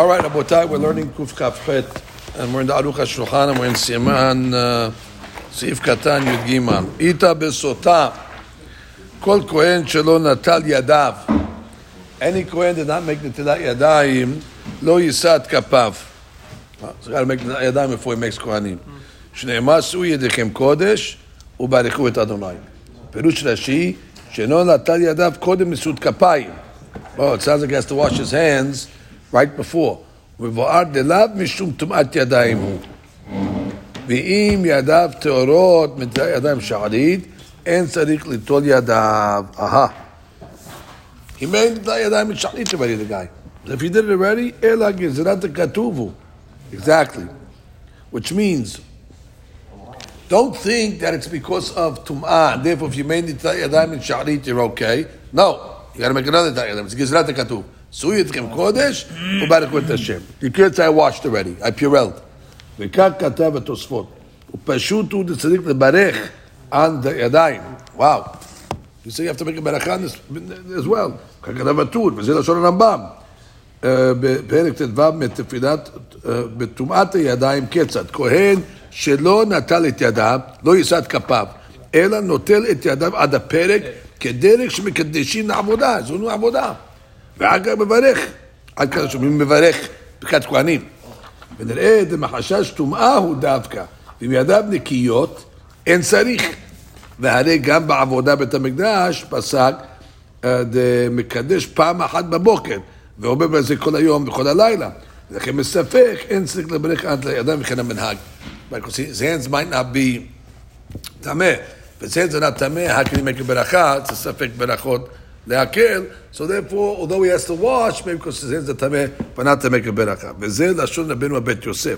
All right, Abotai, we're learning Kuf Kafchet, and we're in the Aruch HaShulchan, and we're in Siman uh, Sif Katan Yud Gimal. Ita besota, kol kohen shelo natal yadav. Any kohen did not make netilat yadayim, lo yisat kapav. Well, So got to make netilat yadayim before he makes kohanim. שנאמר שאו ידיכם קודש וברכו את אדוני. פירוש רש"י, שאינו נטל ידיו קודם נשאות כפיים. Well, it sounds like he has to wash his hands right before. מבואר דלאו משום טומאת ידיים הוא. ואם ידיו טהורות מנטילת ידיים שערית, אין צריך ליטול ידיו. אהה. He made נטילת ידיים משערית already, the guy. So if he did it already, אלא גזירת הכתוב הוא. Exactly. Which means, don't think that it's because of tum'ah. Therefore, if you made nitilat yadayim in sha'arit, you're okay. No. You got to make another nitilat yadayim. It's gizrat katuv. Suyitchem kodesh, ubarakut Hashem. You can't say I washed already. I purelled. וכך כתב התוספות. ופשוט הוא צריך לברך על הידיים. וואו. You say you have to make a ברכה as well. כך כתב הטור, וזה לשון הרמב"ם. בפרק ט"ו מתפילת, בטומאת הידיים כיצד? כהן שלא נטל את ידיו, לא יישא את כפיו, אלא נוטל את ידיו עד הפרק כדרך שמקדשים לעבודה, זו עבודה. ואגב מברך, עד כאן שומעים מברך ברכת כהנים. ונראה דמחשש טומאה הוא דווקא, ואם ידיו נקיות, אין צריך. והרי גם בעבודה בית המקדש פסק אה, דמקדש פעם אחת בבוקר, ואומר בזה כל היום וכל הלילה. לכן בספק אין צריך לברך עד לידיים וכן המנהג. His hands might not be טמא, hands are not טמא, make a ברכה? A ספק ברכות להקל, so therefore, although he has to wash, maybe because his hands are טמא, but not to make a ברכה. וזה לשון רבנו הבית יוסף.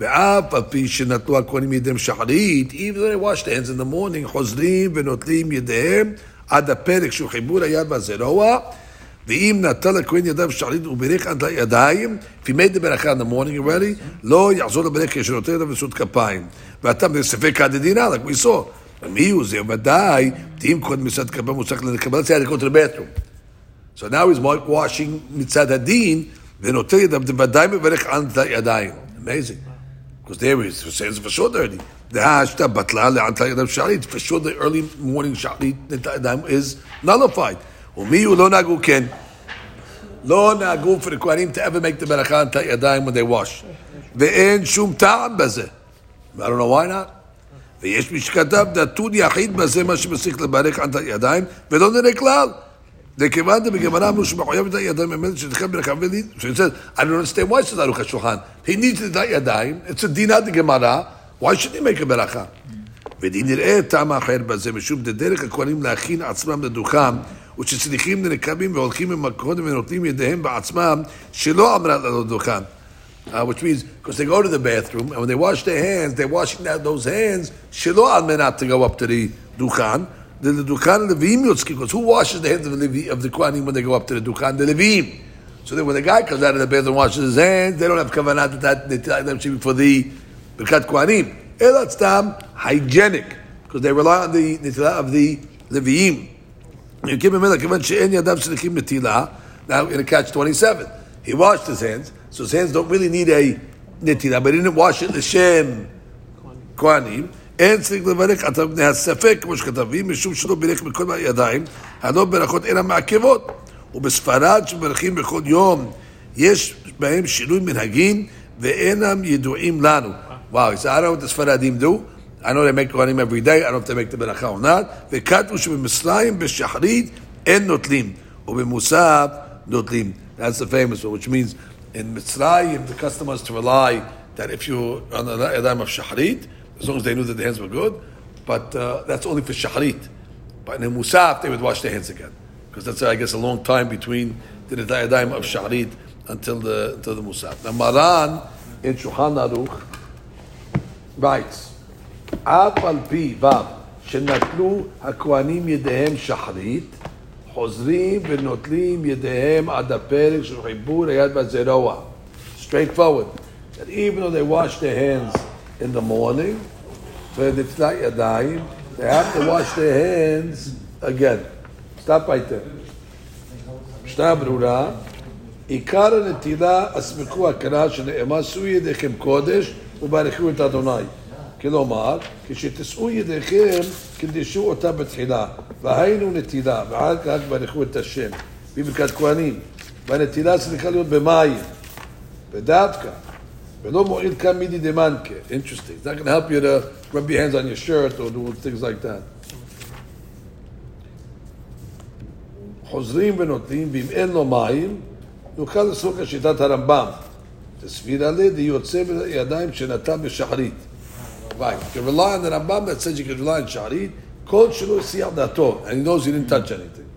ואף על פי שנטלו הכהנים ידיהם שחרית, even though they wash their hands in the morning, חוזרים ונוטלים ידיהם עד הפרק שהוא חיבור היד והזרוע, ואם נטל הכהן ידיו שחרית וברך עד הידיים, if he made the ברכה in the morning already, לא יחזור לברך כשנוטל ידיו נשאות כפיים. ואתה בספק הדדינה, like we saw. A meal is but die. Team could mitzad kabam usak lenekabel. Let's say I go to the bathroom. So now he's washing mitzad hadin. Then I tell you that otel yadav devadai meverech an yadayim. Amazing. Because there is, it says for sure dirty. The hashta batla le le'antal yadav shalit. For sure the early morning shalit is nullified. Umiyu lo nagu ken. Lo nagu for the Kohanim to ever make the beracha an yadayim when they wash. Ve'en shum ta'am bazeh. I don't know why not. ויש מי שכתב נתון יחיד בזה מה שמסיק לברך על הידיים, ולא נראה כלל. וכיוון דבגמרא אמרו שמחויב את הידיים באמת שתחם ברכה he says, I don't understand why it's ארוך השולחן. He את הידיים, it's a דינה דגמרא, he make a ברכה? ודין נראה טעם אחר בזה, משום דרך הכהנים להכין עצמם לדוכם, ושצריכים לנקבים והולכים במקום ונותנים ידיהם בעצמם, שלא אמרה לדוכם. Uh, which means, because they go to the bathroom, and when they wash their hands, they're washing that, those hands, shelo al menat to go up to the dukhan. The, the dukhan levim yotzki, because who washes the hands of the, Levi, of the Kohanim when they go up to the dukhan? The levim. So then when the guy comes out of the bathroom and washes his hands, they don't have kavanah that they them should be for the Birkat Kohanim. Elat stam hygienic, because they rely on the nitilah of the levim. You give him a she'en yadav shelichim netilah. Now in a catch twenty seven, he washed his hands, so his hands don't really need a netilah, but he didn't wash it l'shem כהנים, אין צריך לברך על בני הספק, כמו שכתבים, משום שלא בירך מכל הידיים, הלא ברכות אלא מעכבות. ובספרד שמברכים בכל יום, יש בהם שינוי מנהגים, ואינם ידועים לנו. וואו, he said, I don't know what the ספרדים do. I know they make כהנים every day, I don't know if they make the ברכה or not. וכתבו שבמצרים בשחרית אין נוטלים, ובמוסף נוטלים. That's the famous one, which means in Mitzrayim, the custom was to rely that if you're on the Yadam of Shahrit, as long as they knew that the hands were good, but uh, that's only for Shahrit. But in Musaf, they would wash their hands again. Because that's, I guess, a long time between the Yadam of Shahrit until the, until the Musaf. Now, Maran in Shulchan Aruch writes, אף על פי ו' שנטלו הכהנים ידיהם שחרית, חוזרים ונוטלים ידיהם עד הפרק של חיבור היד והזרוע. Straight forward. That even though they wash their hands in the morning, ונטלת ידיים, they have to wash their hands again. Stop right there. משנה ברורה, עיקר הנטילה אסמכו הכרה שנאמר שאו ידיכם קודש וברכו את אדוני. כלומר, כשתשאו ידיכם, קדשו אותה בתחילה. והיינו נטילה, ואחר כך ברכו את השם. בברכת כהנים. והנטילה צריכה להיות במים. ודווקא. ולא מועיל כאן מידי דמנקה. Interesting. It's not going to help you to rub your hands on your shirt or do things. חוזרים ונותנים, ואם אין לו מים, נוכל על שיטת הרמב"ם. תסביר עליה, יוצא בידיים שנתן בשחרית. Right. You can rely on the Rambam that says you can rely on Sharit. Kol Shilu Siyam Dato. And he knows you didn't touch anything.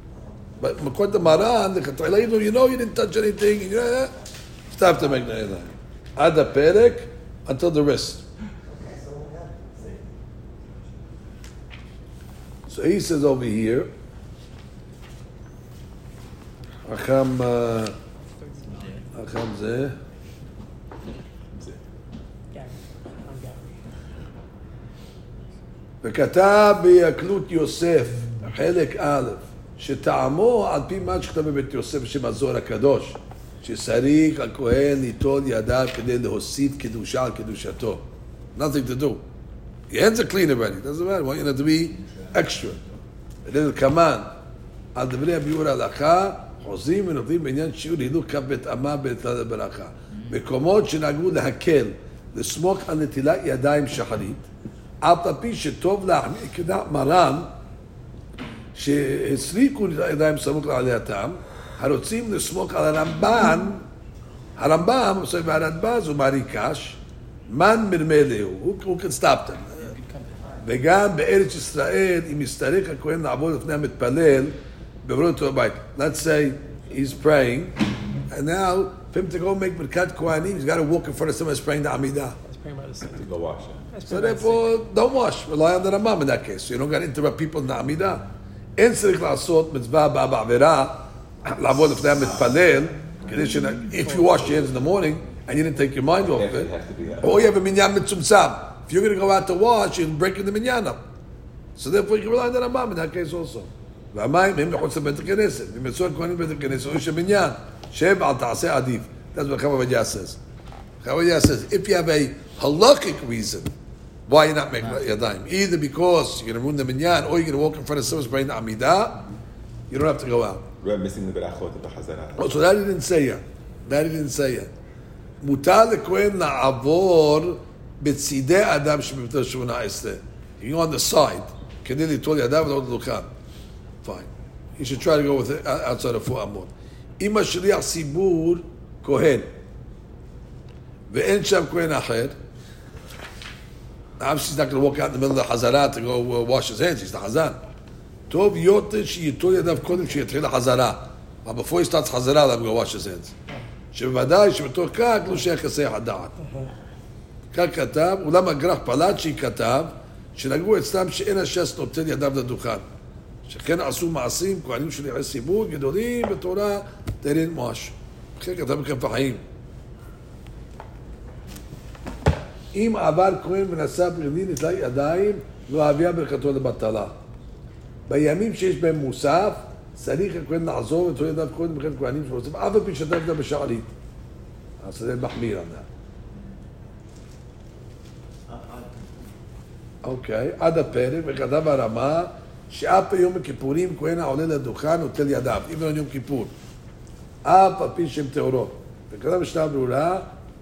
But according the Maran, the Chatrelayinu, you know you didn't touch anything. You know, eh? stop to make the add the Perek, until the wrist. So he says over here, i uh, come Zeh. וכתב ביקלות יוסף, חלק א', שטעמו על פי מה שכתב בבית יוסף בשם הזוהר הקדוש, שצריך הכהן ליטול ידיו כדי להוסיף קדושה על קדושתו. nothing to do. Your hands are clean already, doesn't matter, I want you to be extra. ולקמן, על דברי הביאור ההלכה, חוזרים ונותנים בעניין שיעור הילוך כ"ב אמה בנטילת ברכה. מקומות שנהגו להקל, לסמוך על נטילת ידיים שחרית, אף על פי שטוב להחמיא כדעת מרן, שהסריקו את הידיים סמוך לעלייתם, הרוצים לסמוך על הרמב"ן, הרמב"ם, והרדב"ז הוא מעריקש, מן מרמלהו, הוא can stop them. וגם בארץ ישראל, אם יצטרך הכהן לעבור לפני המתפלל, בעבורו אותו הבית. Let's say he's praying, and now, for him to go make ברכת כהנים, he's got to walk in front of someone who's praying the Amidah. To go wash it. So therefore, don't wash. Rely on the Rambam in that case. So you don't got to interrupt people in the Amidah. אין Sort mitzvah ba ba בעבירה, לעבוד לפני המתפלל, If you wash your hands in the morning and you didn't take your mind off it, or you have a minyan מצומצם. If you're going to go out to wash, you're breaking the minyan up. So therefore you can rely on the Rambam in that case also. That's what Chavavadiyah says. Chavavadiyah says, if you have a halakhic reason, why you're not making yadayim, either because you're going to ruin the minyan, or you're going to walk in front of someone who's praying the amidah, you don't have to go out. We're missing the berachot בחזרה. Oh, so that he didn't say yet. That he didn't say yet. מותר לכהן לעבור בצידי אדם שבביתו שמונה עשרה. You go on the side, כדי ליטול ידיו ולא לדוכן. Fine. You should try to go with it outside of four אמות. אם השליח ציבור כהן, ואין שם כהן אחר, obviously he's not going to walk out in the middle of the חזרה to go uh, wash his hands, he's the חזן. טוב יותר שייטול ידיו קודם שיתחיל החזרה. אבל before he starts חזרה, let him go wash his hands. שבוודאי שבתוך כך לא שייך היסח הדעת. כך כתב, אולם הגרח פלאצ'י כתב, שנהגו אצלם שאין הש"ס נוטל ידיו לדוכן. שכן עשו מעשים, כהנים שליחי ציבור גדולים בתורה, תרין מואש. לכן כתב בכף החיים. אם עבר כהן ונשא ברלי נטלה ידיים, לא אביה ברכתו לבטלה. בימים שיש בהם מוסף, צריך הכהן לעזור ולטול ידיו קודם בכן כהנים שמוסף, אף על פי שתף ידיו בשערית. אז זה מחמיר על זה. אוקיי, עד הפרק, וכתב הרמה, שאף ביום הכיפורים כהן העולה לדוכן נוטל ידיו, אם לא יום כיפור. אף על פי שהן טהורות. וכתב משנה ברורה,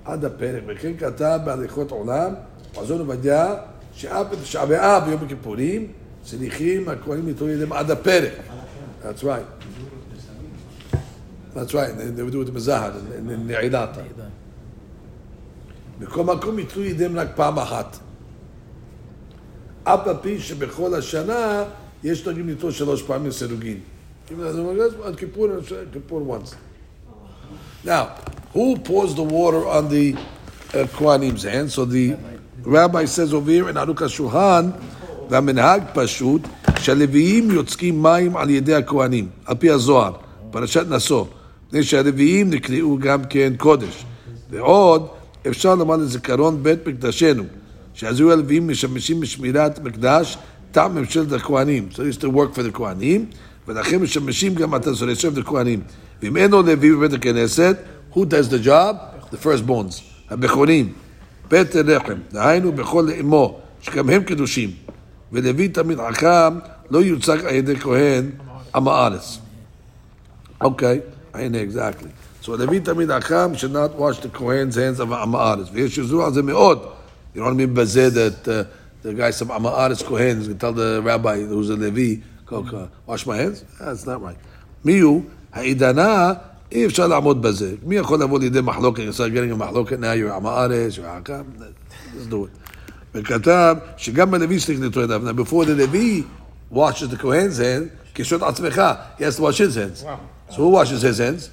עד הפרק, וכן כתב בהליכות עולם, חזון עובדיה, שאף בתשעה באב ביום הכיפורים, צריכים הכהנים ליטול ידיהם עד הפרק. That's right. That's right, they would do it בזהר, נעילתה. בכל מקום יטלו ידיהם רק פעם אחת. אף על פי שבכל השנה יש נוהגים ליטול שלוש פעמים זה עד כיפור, כיפור once. Now, Who pours the water on the uh, Kohanim's hand? So the rabbi says over here in Aruch HaShulchan, והמנהג פשוט, שהלוויים יוצקים מים על ידי הכהנים, על פי הזוהר, פרשת נשוא, מפני שהלוויים נקראו גם כן קודש. ועוד, אפשר לומר לזיכרון בית מקדשנו, שהזיהוי הלוויים משמשים בשמירת מקדש, תם ממשלת הכהנים, so it's the work for the כהנים, ולכן משמשים גם התזורי שב לכהנים. ואם אינו לוי בבית הכנסת, who does the job? The firstborns, הבכורים. פטר לחם, דהיינו בכל לאמו, שגם הם קדושים. ולוי תמיד חכם לא יוצג על ידי כהן עם הארץ. אוקיי, הנה, exactly. So לוי תמיד חכם should not wash the Kohen's hands of עם הארץ. ויש שזור על זה מאוד. You know what I mean? בזה that uh, the guy some עם הארץ כהן, is going to tell the rabbi who's a Levi, go uh, wash my hands? That's not right. מי הוא? העידנה, אי אפשר לעמוד בזה. מי יכול לבוא לידי מחלוקת, יסר גרינג מחלוקת, now you're עם הארץ, you're חכם, let's do it. וכתב שגם הלוי צריך לטוע ידיו. Now before the Levi washes the Kohen's hand, קשור את עצמך, he has to wash his hands. So who washes his hands?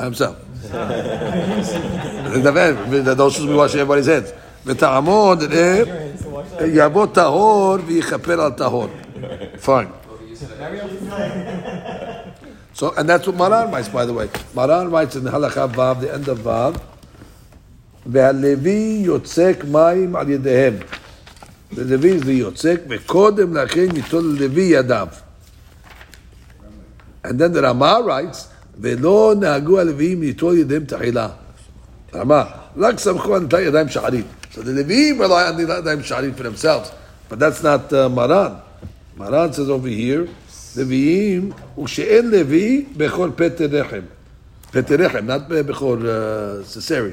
himself. לדבר, those should be washing everybody's hands. ותעמוד, אה, יבוא טהור ויכפר על טהור. Fine. So, and that's what Maran writes, by the way. Maran writes in Halacha Vav, the end of Vav, והלוי יוצק מים על ידיהם. ללוי זה יוצק, וקודם לכן ייטול ללוי ידיו. And then the Rama writes, ולא נהגו הלוויים ליטול ידיהם תחילה. רמה, רק סמכו על נטל ידיים שערית. So the Levim rely on the ידיים שערית for themselves, but that's not uh, Maran. Maran says over here, לוויים, ושאין לוי בכל פטר רחם. פטר רחם, not בכל uh, ססרי.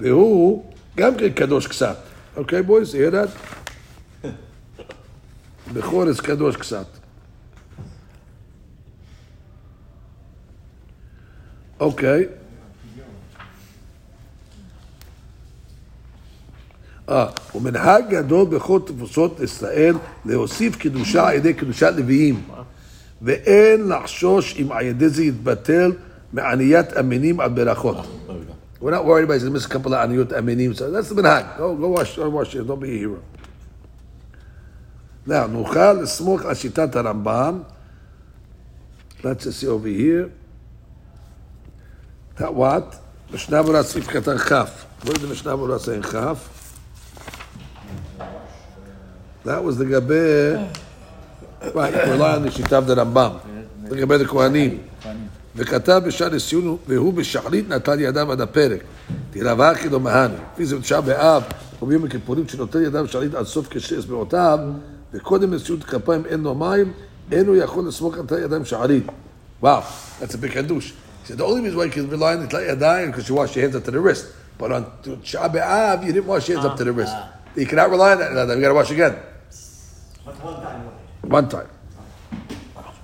והוא גם כן קדוש קצת. אוקיי, בויס, hear that? בחורס קדוש קצת. אוקיי. אה, ומנהג גדול בכל תפוסות ישראל להוסיף קדושה על ידי קדושת לוויים. ואין לחשוש אם על ידי זה יתבטל מעניית המינים על ברכות. We're not worried about it. Miss a couple of aniyot aminim. So that's the minhag. Go, go wash, go wash it. Don't be a hero. Now, נוכל לסמוך על שיטת הרמב"ם. Let's just see over here. That what? משנה ברורה סעיף קטן כ'. What is the משנה ברורה saying כ'? That was לגבי... Right, rely on the שיטה of the רמב"ם. לגבי הכהנים. וכתב בשער לסיון, והוא בשחרית נטל ידיו עד הפרק. תירבה כדו מהני. לפי זה בתשעה באב, וביום הכיפורים, שנוטל ידיו שחרית עד סוף כשי אצבעותיו, וקודם נשיאות כפיים אין לו מים, אין הוא יכול לסמוך על נטל ידיים שחרית. Wow, that's a big חידוש. He said, the only reason why you can rely on נטל ידיים, because you wash your hands up to the wrist. But on תשעה באב, you didn't wash your hands up to the wrist. You cannot rely on that, you gotta wash again. One time.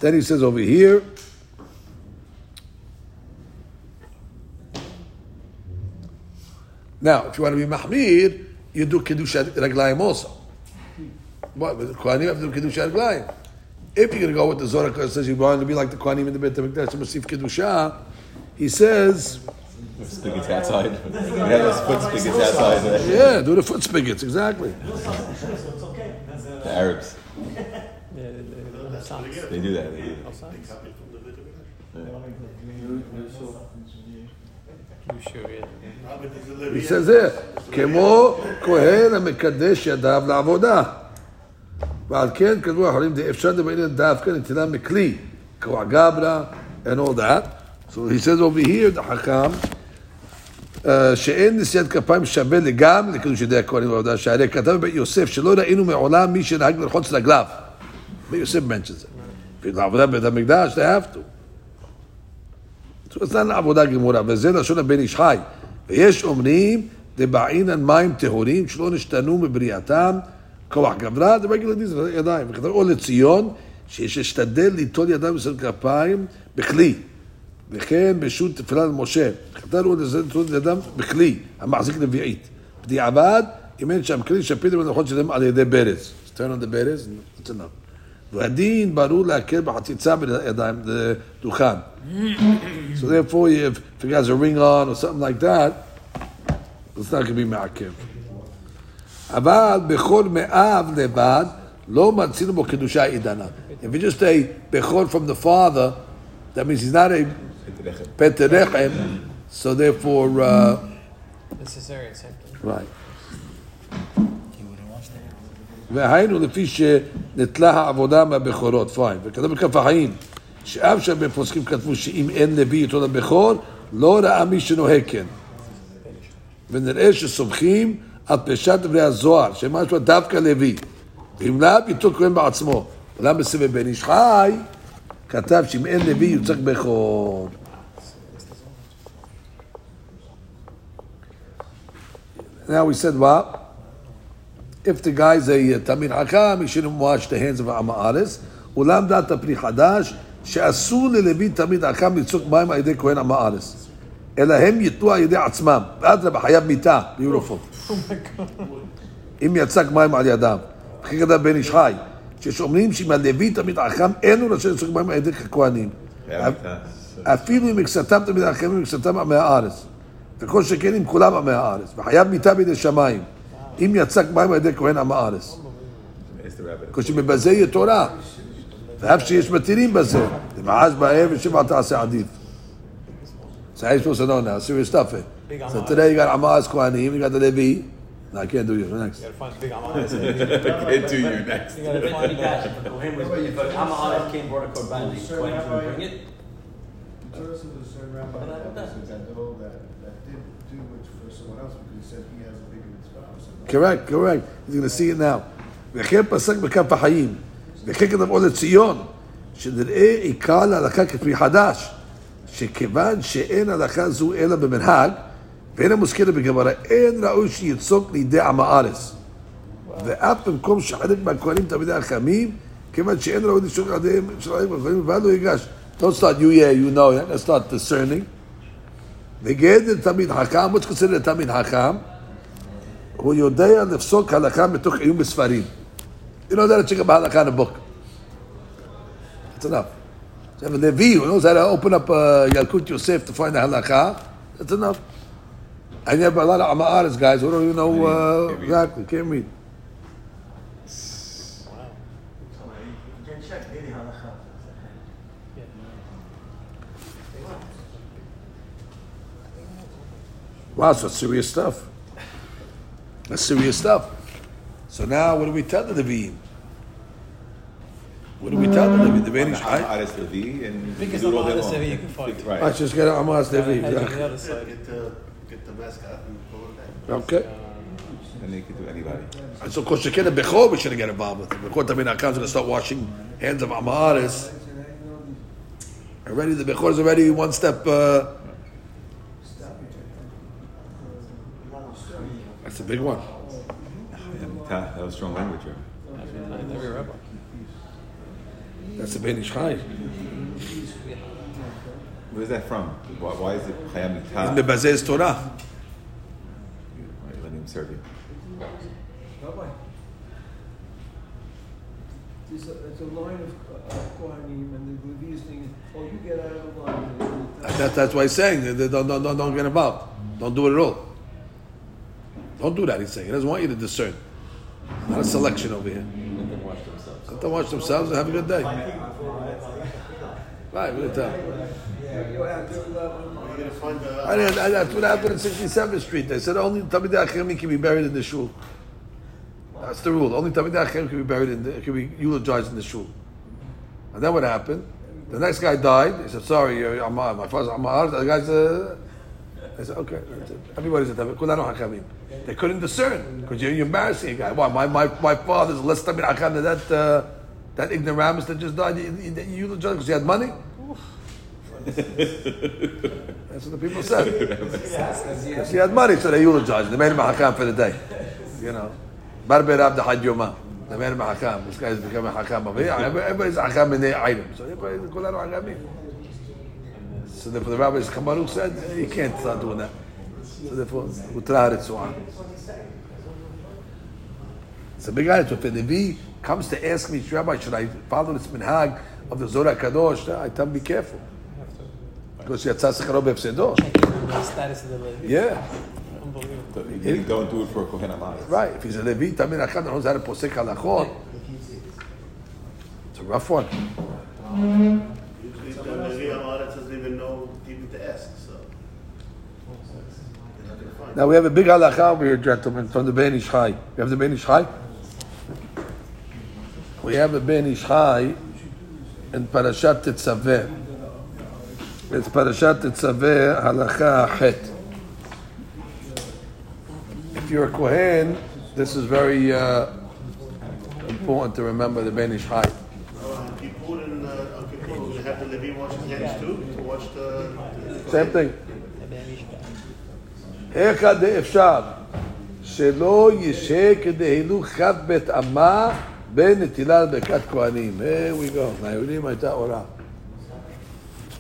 Then he says over here, Now, if you want to be mahmir, you do kedushat raglayim also. What? With the Kohanim have to do kedushat raglayim. If you're going to go with the Zohar that says you want to be like the Kohanim in the Beit HaMikdash to receive kedusha, ah? he says, Spigots outside. Yeah, those foot spigots outside. yeah, do the foot spigots, exactly. The Arabs They do that. They do that. He says there, כמו כהן המקדש ידיו לעבודה. ועל כן כתבו האחרונים, אפשר לדבר דווקא נטילה מכלי, כמו הגברה, and all that. So he says over here, the חכם, uh, שאין נשיאת כפיים שווה גם לקידוש ידי הכהנים בעבודה, שהרי כתב בבית יוסף שלא ראינו מעולם מי שנהג לרחוץ רגליו. מי יוסף בנץ' את זה? לעבודה בבית המקדש, להבטו. אז כאן עבודה גמורה, וזה לשון הבן איש חי. ויש אומרים, דבעינן מים טהורים שלא נשתנו מבריאתם, כוח גברה, דבעינן ידיים. וכתב אור לציון, שיש להשתדל ליטול ידם בסוד כפיים בכלי. וכן בשו"ת למשה, משה, כתב לא לזה נתון לידם בכלי, המחזיק נביעית. בדיעבד, אם אין שם כלי, שפיתם את שלהם על ידי ברז. אז תן לנו את הברז, נתן enough. והדין ברור להקל בחציצה בידיים, לדוכן. So therefore, if, if it has a ring on or something like that, it's not going to be מעכב. אבל בכל מאב לבד, לא מצינו בו קדושה עידנה. If you just say בכור from the father, that means he's not a פטר רחם, so therefore, uh, Necessary acceptance. right. והיינו לפי שנטלה העבודה מהבכורות, fine. וכתוב בכף החיים, שאף שהרבה פוסקים כתבו שאם אין לוי איתו לבכור, לא ראה מי שנוהג כן. ונראה שסומכים על פרשת דברי הזוהר, שמשמע דווקא לוי. ואם לאו ביטול כהן בעצמו. אולם בסבב בן איש חי, כתב שאם אין לוי יוצג בכור. Now we said what? If the guy is a Tamir Hakam, he shouldn't wash the hands of Ama'aris. אולם דעת הפרי חדש, שאסור ללוי תמיד חכם לצוק מים על ידי כהן המארס. אלא הם ייתנו על ידי עצמם. ואדרבה, חייב מיתה, beautiful. אם יצק מים על ידם. אחרי כתב בן איש חי, שאומרים שאם הלוי תמיד חכם, אין הוא רשאי לצוק מים על ידי כהנים. היה מיטה. אפילו אם מקצתם תמיד חכמים ומקצתם עמי הארץ. וכל שכן אם כולם עמי הארץ. וחייב מיתה בידי שמיים. אם יצק מים על ידי כהן עם הארץ. It's the rabbit. כשבזה יהיה תורה. ואף שיש מתירים בזה. דמעש באב ושבע תעשה עדיף. So how you supposed to know now? Serious stuff. eh? Big So Amas. today you got Amas Kohanim, you got the Levi. No, I can't do you. Next. You gotta find big Amas. you Get to you next. gotta The find that. indication for Kohen was if Amahar came brought a korban, the Kohen can bring it. The Torah says there's a certain rabbi But I don't that know. says that though that that did do it for someone else because he said he Correct, correct. He's going to see it now. וכן פסק בכף החיים. וכן כתב עוד לציון, שנראה עיקר להלכה כפרי חדש, שכיוון שאין הלכה זו אלא במנהג, ואין המוזכרת בגמרא, אין ראוי שיצוק לידי עם הארץ. ואף במקום שחלק מהכהנים תלמידי החכמים, כיוון שאין ראוי לשוק לידיהם של חלק מהכהנים, ועד לא ייגש. Don't start you yeah, you know, let's start discerning. וגדר תלמיד חכם, what's considered a תלמיד חכם? הוא יודע לפסוק הלכה מתוך עיון בספרים. You know that to check about halakha in a book. That's enough. So if a Levi who knows how to open up uh, Yalkut Yosef to find the halakha, that's enough. And you have a lot of Ama'aris guys who don't even know uh, Can't read. exactly, can't read. Wow, so that's serious stuff. That's serious stuff. So now, what do we tell the Leviim? What do we tell the Leviim? The Vanish High? Aris Levi and Because do it all I'm day honest, long. you can find it. I Right. just get Amas Head Levi. on the yeah. other side. Get the get the mascot and pull it back. Okay. And they could do anybody. And so, of course, Shekin and Bechor, we shouldn't get involved with. Bechor Tamid Akam is going to start washing hands of Amaris. Already, the Bechor is already one step. Uh, that's a big one. Yeah, Mita, that was strong language. Right? Rabbi. That's the Ben Ish Chai. Where's that from? Why, why is it Chayam Mita? In the Bazez Torah. Right, let him serve you. Rabbi, there's a, there's a line of uh, Kohanim and the Levi's thing, oh, you get out of the line. That, that's why he's saying don't, don't, don't, don't get involved. Don't do it at all. Don't do that, he's saying. He doesn't want you to discern. Not a selection over here. Let them watch themselves and have a good day. Right, find the. I didn't, I, that's what happened in 67th Street. They said only Tamid Achemi can be buried in the shul. That's the rule. Only Tamid Achemi can be buried in the, can be eulogized in the shul. And then what happened? The next guy died. He said, "Sorry, Ammar. My father's Ammar." The guy's uh, I said, "Okay, everybody's a Tamid. Kulanu Hakamim." They couldn't discern because you're, you're embarrassing a guy. Why? My, my, my father's less Tamid Hakam than that uh, that ignoramus that just died. You, you, you eulogized because he had money. That's what the people said. Because he had money, so they eulogized. They made him a hakam for the day. You know. Barber Abd Hajj Yoma. They made him a hakam. This guy's becoming a hakam over here. Everybody's a hakam in their item. So everybody, kulanu hakamim. So therefore the rabbis, Kabaru said, you can't start doing that. So therefore, utra so It's a big attitude. If a Levi comes to ask me, Rabbi, should I follow this minhag of the Zora Kadosh? I tell him, be careful. Because Yatzah Secharo Befsedosh. Yeah. He, don't do it for a Kohen Amayis. Right. If he's a Levi, Tamir Achad knows how to posek halachot. It's a rough one. Now we have a big halacha over here, gentlemen, from the Ben Ish Chai. We have the Ben Ish Chai. We have a Ben Ish Chai, in Parashat Tetzaveh. It's Parashat Tetzaveh, halacha het. If you're a Kohen, this is very uh, important to remember the Ben Ish Hai. Uh, Kippur and Yom Kippur, do they have the Levi wash his hands too to wash the? Same thing. איך דאפשר שלא ישה כדהילו כ' בית אמה בנטילה לברכת כהנים. Here we go. ליהודים הייתה אורה.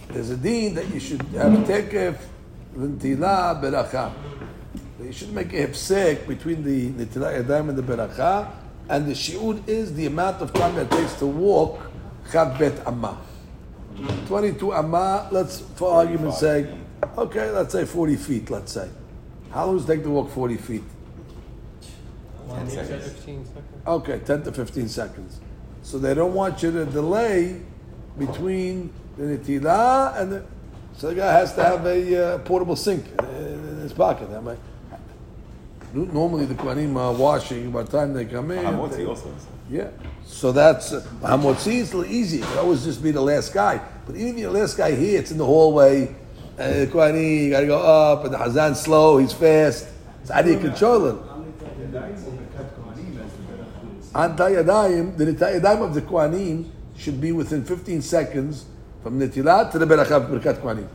There's a deen that you should have תקף ונטילה ברכה. You should make a הפסק between the נטילת ידיים and the ברכה, and the shi'ud is the amount of time it takes to walk כ' בית אמה. 22 amma, let's, for argument's sake, okay, let's say 40 feet, let's say. How long does it take to walk 40 feet? 10 seconds. 15 seconds. Okay, 10 to 15 seconds. So they don't want you to delay between the nitila and the. So the guy has to have a uh, portable sink in his pocket. That might, normally the Kohanim are washing by the time they come in. Hamotzi also. Yeah. So that's uh, Hamotzi is easy. It could always just be the last guy. But even if you're the last guy here, it's in the hallway. Uh, Kohanim, you gotta go up, and the Hazan slow, he's fast. So how do you control him? Anti Yadayim, the Nitay Yadayim of the Kohanim should be within 15 seconds from Nitilat to the Berachah Birkat Kohanim.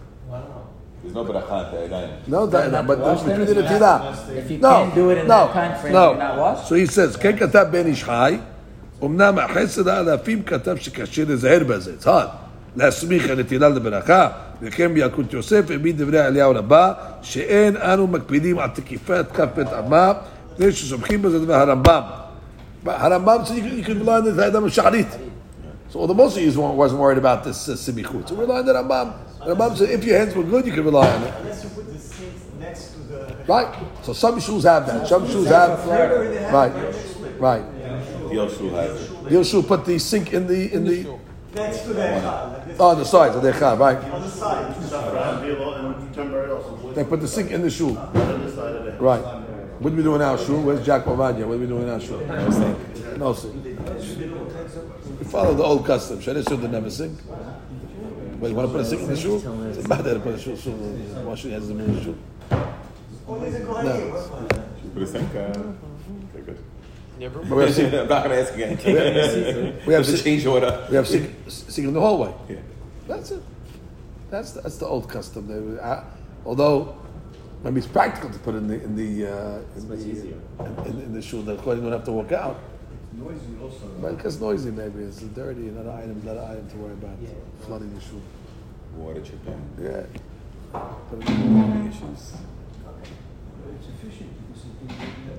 There's no bracha at the Yadayim. No, that, not but wash between the them? Nitilah. If you No, can't do it in no, that time frame, no. you're not washed? So he says, כן כתב בן איש חי, אמנם החסד האלפים כתב שקשה לזהר בזה, it's hard. להסמיך הנטילה לברכה, וכן בילקוט יוסף העמיד דברי אליהו רבה, שאין אנו מקפידים על תקיפת כף בית אמה, מפני שסומכים בזה דבר הרמב"ם. הרמב"ם said you could- you could rely on the האדם השחרית. So all the Moshees wasn't worried about this uh, simichut. So rely on the Rambam. The Rambam said if your hands were good, you could rely on it. Unless you put the sink next to the. Right. So some shoes have that. Some shoes have. Right. Right. Yoshu has it. You should put the sink in the in the Next to the echad, oh, on the sides of the echad, right? on the side. Safran, Bilo, and temporary also. They put the sink in the shoe. On the side of the. Right. What do we do in our shoe? Where's Jack Ovadia? What do we do in our shoe? No sink. No sink. We follow the old custom. Shadeh should never sink. But you want to put a sink in the shoe? It's bad to put a shoe, shoe wash your hands in the shoe. There's a Kohanim, what's my- You put a sink. Uh, Uh. Never. We have sink. I'm not gonna ask again. We have There's a sink. change order. We have sink, sink in the hallway. Yeah. That's it. That's that's the old custom. They, uh, although maybe it's practical to put in the in the uh, in, the, in, in, the shul. The kohen don't have to walk out. It's noisy also. But because noisy, maybe it's dirty. Another item, another item to worry about. Flooding the shul. Water chipping. Yeah. Put it in the- Issues. It's efficient because the thing, the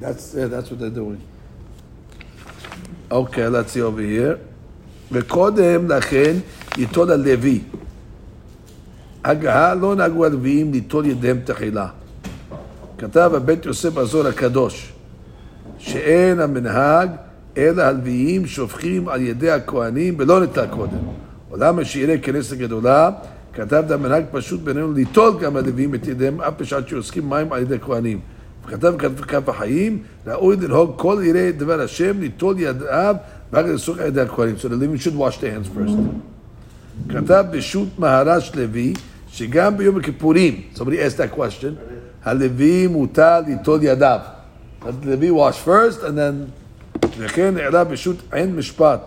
That's yeah, that's what they're doing. Okay, let's see over here. וקודם לכן ייטול הלוי. הגהה לא נהגו הלוויים ליטול ידיהם תחילה. כתב הבית יוסף בזוהר הקדוש, שאין המנהג אלא הלוויים שופכים על ידי הכהנים ולא נטל קודם. עולם שיראה כנסת גדולה, כתב המנהג פשוט בינינו ליטול גם הלוויים את ידיהם אף בשעת שעוסקים מים על ידי כהנים. וכתב כף החיים, ראוי לנהוג כל יראה דבר השם, ליטול ידיו ואחר כך לסוך ידי הכהנים. So the Levites should wash their hands first. כתב בשו"ת מהר"ש לוי, שגם ביום הכיפורים, somebody asked that question, הלוי מותר ליטול ידיו. הלוי wash first, and then, וכן העלה בשו"ת עין משפט,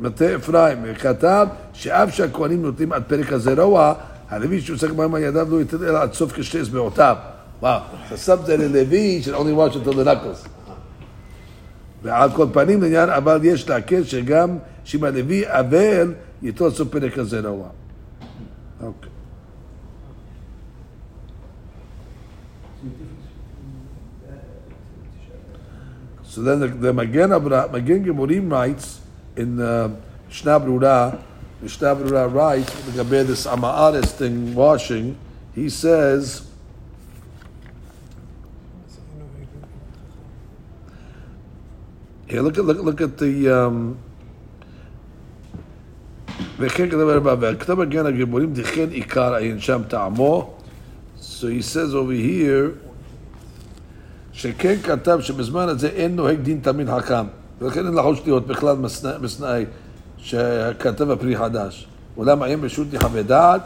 מטה אפרים, וכתב שאף שהכהנים נוטלים עד פרק הזרוע, הלוי שעוסק בהם על ידיו לא ייתן אלא עד סוף כשתי אצבעותיו. וואו, זה סבתא ללוי should only wash until the knuckles. ועל כל פנים לעניין, אבל יש להקל שגם שאם הלוי אבל, ייטול סוף פרק הזרוע. אוקיי. So then the, the Magen, Abra, Magen Gemurim writes in uh, Mishnah Brura, Mishnah Brura writes, לגבי this Ama'aris thing, washing, he says, here, look at, look, look at the, um, וכן כתב הרבה, והכתב מגן הגיבורים דכן עיקר עין שם טעמו. So he says over here, שכן כתב שבזמן הזה אין נוהג דין תלמיד חכם. ולכן אין לחוש להיות בכלל מסנאי- מסנאי שכתב הפרי חדש. אולם האם ברשות יחווה דעת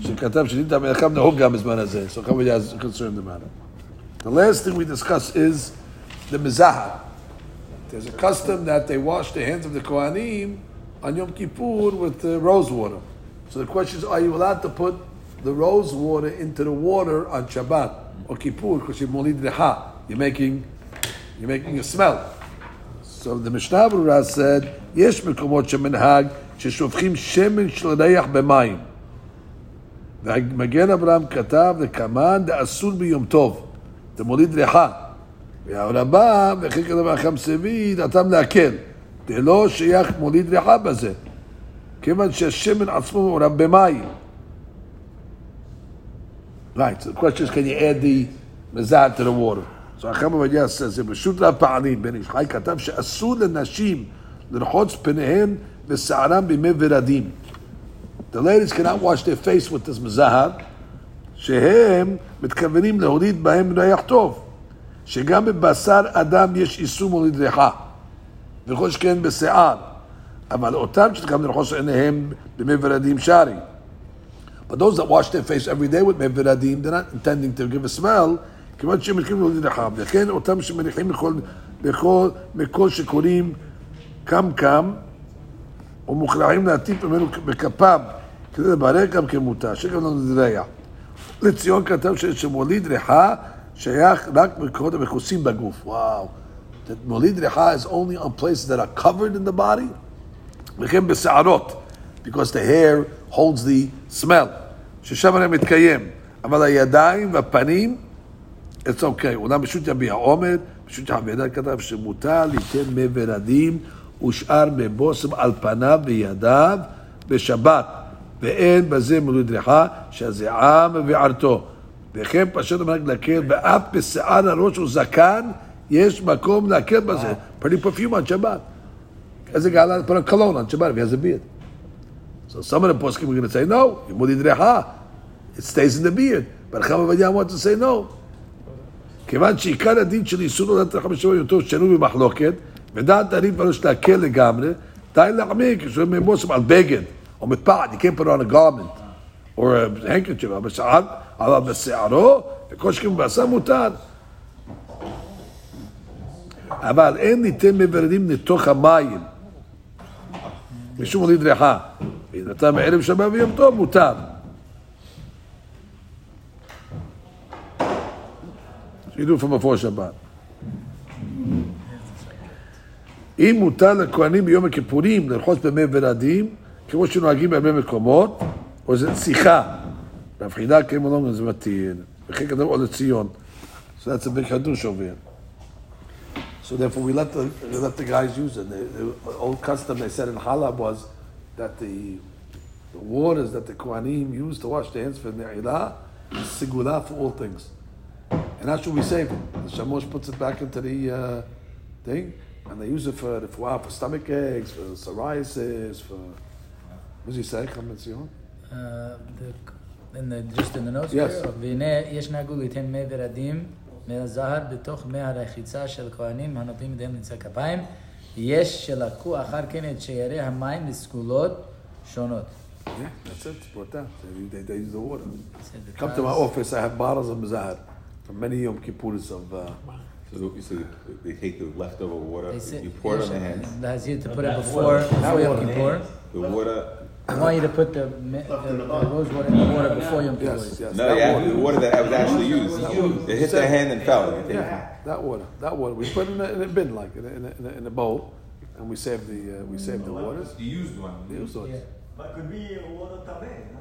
שכתב שנית המלאכה נהוג גם בזמן הזה. So Chavod is concerned about it. The last thing we discuss is the mizahar. There's a custom that they wash the hands of the Kohanim on Yom Kippur with uh, rose water. So the question is, are you allowed to put the rose water into the water on Shabbat or Kippur because you're molid reha? You're making, you're making a smell. So the Mishnah Berurah said, יש מקומות שמנהג ששופכים שמן של ריח במים. והמגן אברהם כתב לקמן דאסור ביום טוב, דמוליד ריחה. והרמב"ם, וכן כתב החם סבי, דעתם להקל. דלא שייך מוליד ריחה בזה. כיוון שהשמן עצמו מעורב במים. Right, so the question is, can you add the מזעת to the water? So החם עובדיה says, זה פשוט לפעלים, בן איש חי כתב שאסור לנשים לרחוץ פניהן ושערם בימי ורדים. The ladies cannot wash their face with this מזהר, שהם מתכוונים להוריד בהם ריח טוב. שגם בבשר אדם יש איסור מוליד ריחה, וכל שכן בשיער, אבל אותם שגם לרחוש עיניהם במי ורדים שרי. But those that wash their face every day with מי ורדים, they're not intending to give a smell, כיוון שהם מתכוונים להוליד ריחה. וכן אותם שמניחים מכל, מכל, מכל שקוראים קם-קם, ומוכרחים להטיף ממנו בכפם, כדי לברר גם כמותר, שגם לא נדריה. לציון כתב שמוליד ריחה שייך רק במקומות המכוסים בגוף. וואו. מוליד ריחה is only on places that are covered in the body. וכן בשערות, because the hair holds the smell. ששם הרי מתקיים. אבל הידיים והפנים, it's okay. אולם פשוט יביע עומד, פשוט יחווה כתב שמותר ליתן מי ורדים ושאר מבושם על פניו וידיו בשבת. ואין בזה מוליד ריחה, שהזיעה מבערתו. וכן פשוט המנהג להקל, ואף בשיער הראש וזקן, יש מקום להקל בזה. פרטי פרפיום על שבת. איזה גאלה פרט קלון על שבת, a beard. So some of the poskim are going to say, no. It stays in the beard. but חם עובדיה wants to say no. כיוון שעיקר הדין של איסור הולדת רחם בשבוע יותר שנוי במחלוקת, ודעת הריב בראש להקל לגמרי, די להעמיק, כשהוא ממוסם על בגד, או מפעד, you can't put on a garment, or a handkerchief, אבל בשער, אבל בשערו, וכל שכם בעשה מותר. אבל אין ניתן מברדים לתוך המים, משום הוליד ריחה. ואם נתן מערב שבת ויום טוב, מותר. שידעו from before שבת. אם מותר לכהנים ביום הכיפורים לרחוץ במי ורדים, כמו שנוהגים בהרבה מקומות, was it Sicha. Rav Chida came along as Matir. V'chikadim Ole Tzion. So that's a big Hadush over here. So therefore, we let the we let the guys use it. The, the old custom they said in Halab was that the, the waters that the Kohanim used to wash their hands for Ne'ilah is sigula for all things. And how should we save it? The Shamosh puts it back into the uh, thing, and they use it for the for, for stomach aches, for psoriasis, for what does he say? Come and see the, in the, just in the notes Yes. here, והנה יש נהגו ליתן מי ורדים מהזהר בתוך מי הרחיצה של כהנים הנוטלים ידיהם לנצח כפיים. יש שלקחו אחר כן את שיירי המים לסגולות שונות. Yeah, that's it. It's brought down. They, they, they use the water. So the Come to my cause- office. I have bottles of Mazahar from many Yom Kippurs of. Uh, So you say they take the leftover water, They said- you pour it on the יש- hands. להזהיר to put it before, before Yom Kippur. The water, I want you to put the, mi- the, the rose water in the water before Yom Kippur. yes, yes. no, that yeah, water. the water that was actually used. It hit the hand and fell. You Yeah, that water. That water. We put it in a, in a bin, like in a, in a, in a, in a bowl, and we save the uh, we save the waters. The used one. The used ones. Yeah. But could be water tabe, no?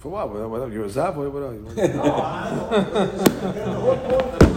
For what? Whatever. You're a zav. Whatever. No, I don't know.